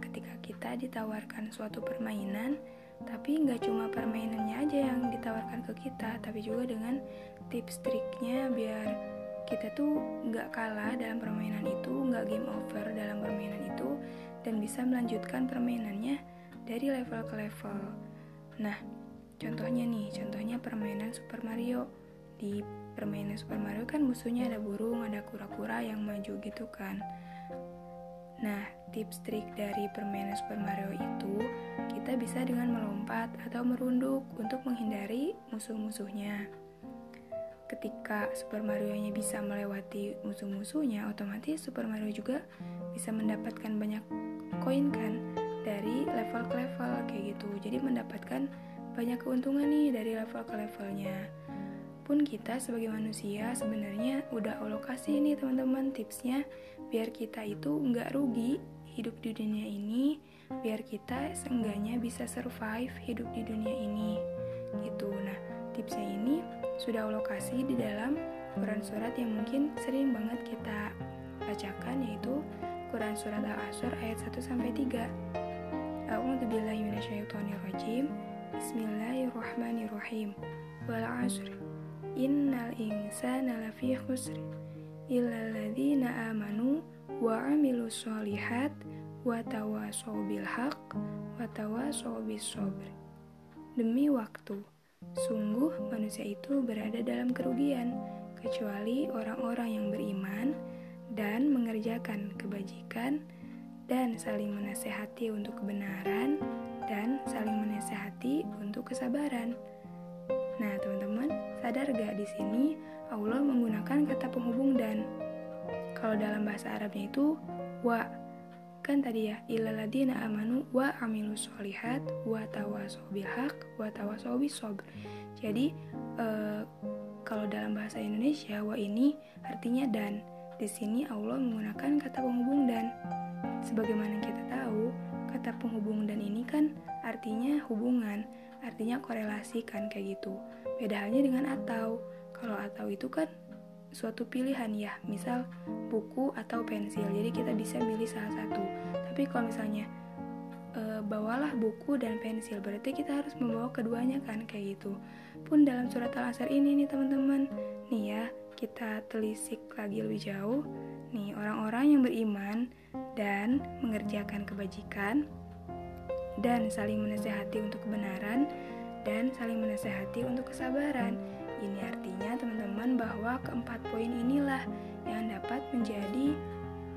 ketika kita ditawarkan suatu permainan, tapi nggak cuma permainannya aja yang ditawarkan ke kita, tapi juga dengan tips triknya biar kita tuh nggak kalah dalam permainan itu, nggak game over dalam permainan itu, dan bisa melanjutkan permainannya dari level ke level. Nah, contohnya nih, contohnya permainan Super Mario. Di permainan Super Mario kan musuhnya ada burung, ada kura-kura yang maju gitu kan. Nah, tips trik dari permainan Super Mario itu kita bisa dengan melompat atau merunduk untuk menghindari musuh-musuhnya. Ketika Super Mario-nya bisa melewati musuh-musuhnya, otomatis Super Mario juga bisa mendapatkan banyak koin kan dari level ke level kayak gitu. Jadi mendapatkan banyak keuntungan nih dari level ke levelnya pun kita sebagai manusia sebenarnya udah alokasi nih teman-teman tipsnya biar kita itu nggak rugi hidup di dunia ini biar kita seenggaknya bisa survive hidup di dunia ini gitu nah tipsnya ini sudah alokasi di dalam Quran surat yang mungkin sering banget kita bacakan yaitu Quran surat Al-Asr ayat 1 sampai 3. A'udzubillahi minasyaitonirrajim. Bismillahirrahmanirrahim. Wal 'asr innal insana lafi khusr illa alladzina amanu wa amilu sholihat wa tawasaw bil wa tawasaw bis sabr demi waktu sungguh manusia itu berada dalam kerugian kecuali orang-orang yang beriman dan mengerjakan kebajikan dan saling menasehati untuk kebenaran dan saling menasehati untuk kesabaran. Nah, teman-teman, sadar gak di sini Allah menggunakan kata penghubung dan. Kalau dalam bahasa Arabnya itu wa kan tadi ya ilaladina amanu wa amilu solihat wa tawasau bilhaq wa tawasau bisob. Jadi eh, kalau dalam bahasa Indonesia wa ini artinya dan. Di sini Allah menggunakan kata penghubung dan. Sebagaimana kita tahu, kata penghubung dan ini kan artinya hubungan artinya korelasi kan kayak gitu. Beda halnya dengan atau. Kalau atau itu kan suatu pilihan ya, misal buku atau pensil. Jadi kita bisa milih salah satu. Tapi kalau misalnya e, bawalah buku dan pensil, berarti kita harus membawa keduanya kan kayak gitu. Pun dalam surat Al-Asr ini nih teman-teman, nih ya, kita telisik lagi lebih jauh. Nih, orang-orang yang beriman dan mengerjakan kebajikan dan saling menasehati untuk kebenaran dan saling menasehati untuk kesabaran. Ini artinya teman-teman bahwa keempat poin inilah yang dapat menjadi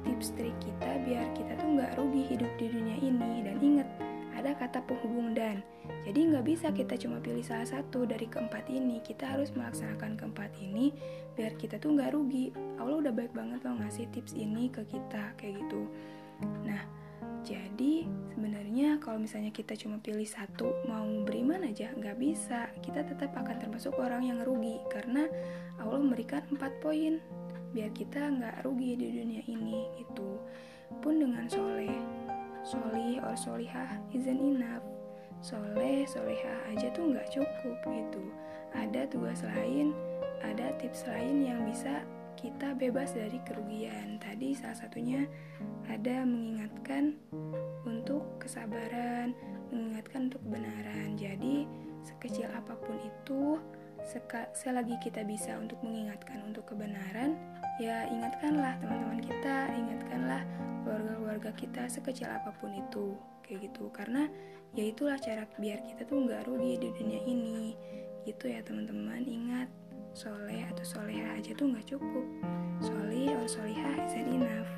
tips trik kita biar kita tuh nggak rugi hidup di dunia ini. Dan ingat ada kata penghubung dan. Jadi nggak bisa kita cuma pilih salah satu dari keempat ini. Kita harus melaksanakan keempat ini biar kita tuh nggak rugi. Allah udah baik banget loh ngasih tips ini ke kita kayak gitu. Nah jadi sebenarnya kalau misalnya kita cuma pilih satu mau beriman aja nggak bisa. Kita tetap akan termasuk orang yang rugi karena Allah memberikan empat poin biar kita nggak rugi di dunia ini itu. Pun dengan soleh, solih or solihah isn't enough. Soleh, solehah aja tuh nggak cukup gitu. Ada tugas lain, ada tips lain yang bisa kita bebas dari kerugian. Tadi salah satunya ada mengingatkan untuk kesabaran, mengingatkan untuk kebenaran. Jadi, sekecil apa pun itu, selagi kita bisa untuk mengingatkan untuk kebenaran, ya ingatkanlah teman-teman kita, ingatkanlah keluarga-keluarga kita sekecil apa pun itu, kayak gitu. Karena ya itulah cara biar kita tuh nggak rugi di dunia ini, gitu ya teman-teman. Ingat, soleh atau soleha aja tuh nggak cukup. Soleh or solihah isn't enough